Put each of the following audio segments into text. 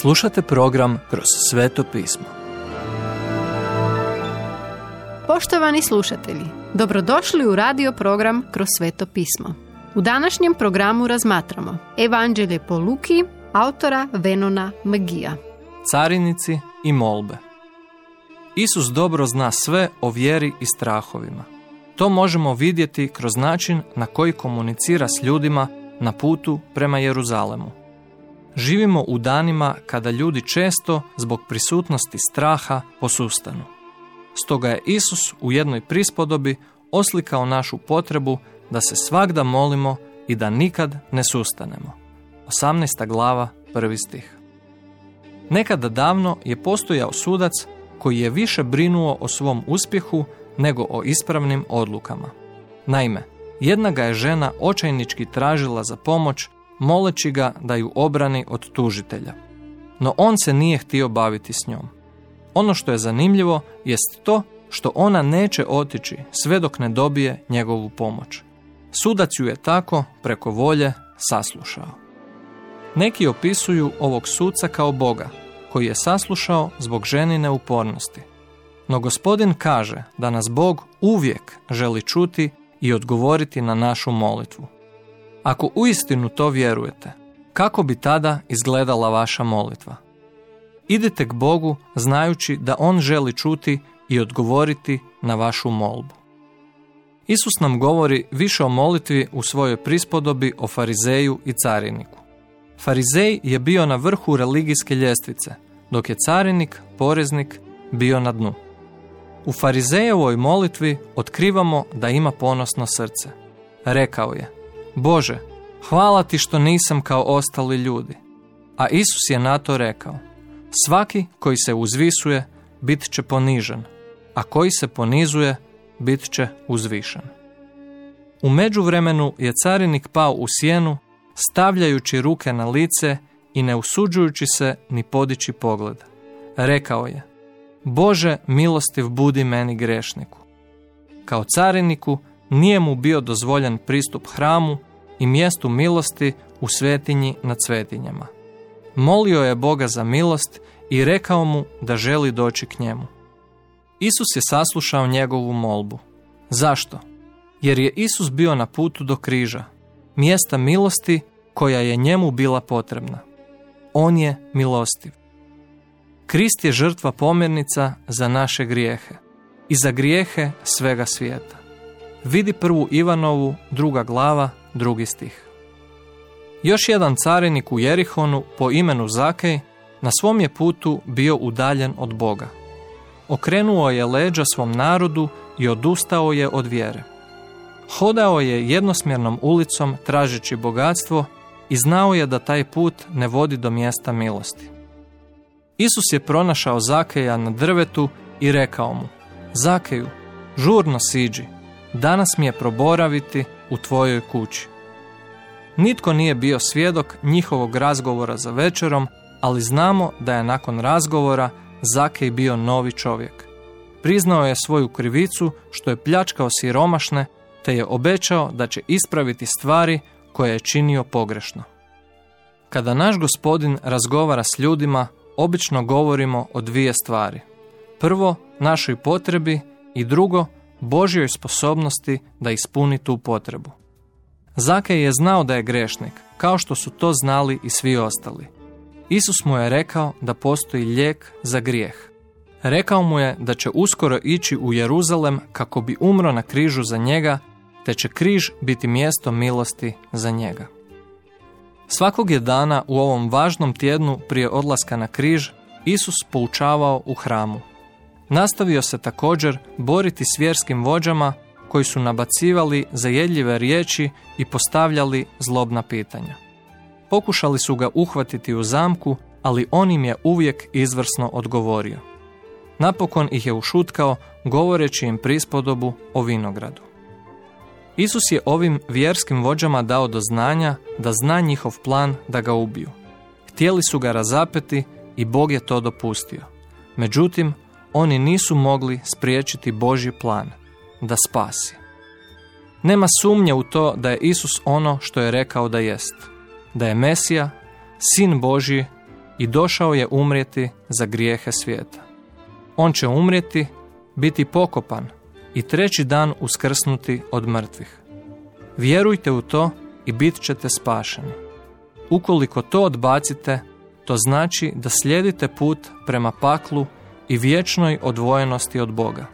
Slušate program Kroz sveto pismo. Poštovani slušatelji, dobrodošli u radio program Kroz sveto pismo. U današnjem programu razmatramo Evanđelje po Luki, autora Venona Magija. Carinici i molbe. Isus dobro zna sve o vjeri i strahovima. To možemo vidjeti kroz način na koji komunicira s ljudima na putu prema Jeruzalemu. Živimo u danima kada ljudi često zbog prisutnosti straha posustanu. Stoga je Isus u jednoj prispodobi oslikao našu potrebu da se svagda molimo i da nikad ne sustanemo. 18. glava, prvi stih. Nekada davno je postojao sudac koji je više brinuo o svom uspjehu nego o ispravnim odlukama. Naime, jedna ga je žena očajnički tražila za pomoć, moleći ga da ju obrani od tužitelja. No on se nije htio baviti s njom. Ono što je zanimljivo jest to što ona neće otići sve dok ne dobije njegovu pomoć. Sudac ju je tako, preko volje, saslušao. Neki opisuju ovog suca kao Boga, koji je saslušao zbog ženine upornosti. No gospodin kaže da nas Bog uvijek želi čuti i odgovoriti na našu molitvu. Ako uistinu to vjerujete, kako bi tada izgledala vaša molitva? Idite k Bogu znajući da On želi čuti i odgovoriti na vašu molbu. Isus nam govori više o molitvi u svojoj prispodobi o farizeju i cariniku. Farizej je bio na vrhu religijske ljestvice, dok je carinik, poreznik, bio na dnu. U farizejevoj molitvi otkrivamo da ima ponosno srce. Rekao je, Bože, hvala ti što nisam kao ostali ljudi. A Isus je na to rekao, svaki koji se uzvisuje bit će ponižen, a koji se ponizuje bit će uzvišen. U međuvremenu je carinik pao u sjenu, stavljajući ruke na lice i ne usuđujući se ni podići pogled. Rekao je, Bože milostiv budi meni grešniku. Kao cariniku nije mu bio dozvoljen pristup hramu i mjestu milosti u svetinji nad svetinjama. Molio je Boga za milost i rekao mu da želi doći k njemu. Isus je saslušao njegovu molbu. Zašto? Jer je Isus bio na putu do križa, mjesta milosti koja je njemu bila potrebna. On je milostiv. Krist je žrtva pomirnica za naše grijehe i za grijehe svega svijeta. Vidi prvu Ivanovu, druga glava, drugi stih. Još jedan carinik u Jerihonu po imenu Zakej na svom je putu bio udaljen od Boga. Okrenuo je leđa svom narodu i odustao je od vjere. Hodao je jednosmjernom ulicom tražeći bogatstvo i znao je da taj put ne vodi do mjesta milosti. Isus je pronašao Zakeja na drvetu i rekao mu, Zakeju, žurno siđi, danas mi je proboraviti u tvojoj kući. Nitko nije bio svjedok njihovog razgovora za večerom, ali znamo da je nakon razgovora Zakej bio novi čovjek. Priznao je svoju krivicu što je pljačkao siromašne, te je obećao da će ispraviti stvari koje je činio pogrešno. Kada naš gospodin razgovara s ljudima, obično govorimo o dvije stvari. Prvo, našoj potrebi i drugo, Božjoj sposobnosti da ispuni tu potrebu. Zakej je znao da je grešnik, kao što su to znali i svi ostali. Isus mu je rekao da postoji lijek za grijeh. Rekao mu je da će uskoro ići u Jeruzalem kako bi umro na križu za njega, te će križ biti mjesto milosti za njega. Svakog je dana u ovom važnom tjednu prije odlaska na križ Isus poučavao u hramu. Nastavio se također boriti s vjerskim vođama koji su nabacivali zajedljive riječi i postavljali zlobna pitanja. Pokušali su ga uhvatiti u zamku, ali on im je uvijek izvrsno odgovorio. Napokon ih je ušutkao govoreći im prispodobu o vinogradu. Isus je ovim vjerskim vođama dao do znanja da zna njihov plan da ga ubiju. Htjeli su ga razapeti i Bog je to dopustio. Međutim, oni nisu mogli spriječiti Božji plan, da spasi. Nema sumnje u to da je Isus ono što je rekao da jest, da je Mesija, Sin Božji i došao je umrijeti za grijehe svijeta. On će umrijeti, biti pokopan i treći dan uskrsnuti od mrtvih. Vjerujte u to i bit ćete spašeni. Ukoliko to odbacite, to znači da slijedite put prema paklu i vječnoj odvojenosti od Boga.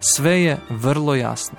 Sve je vrlo jasno.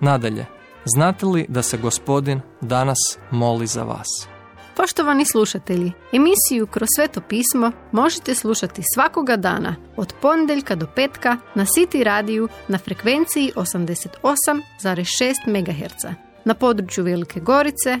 Nadalje, znate li da se gospodin danas moli za vas? Poštovani slušatelji, emisiju Kroz sveto pismo možete slušati svakoga dana od ponedjeljka do petka na City radiju na frekvenciji 88,6 MHz na području Velike Gorice,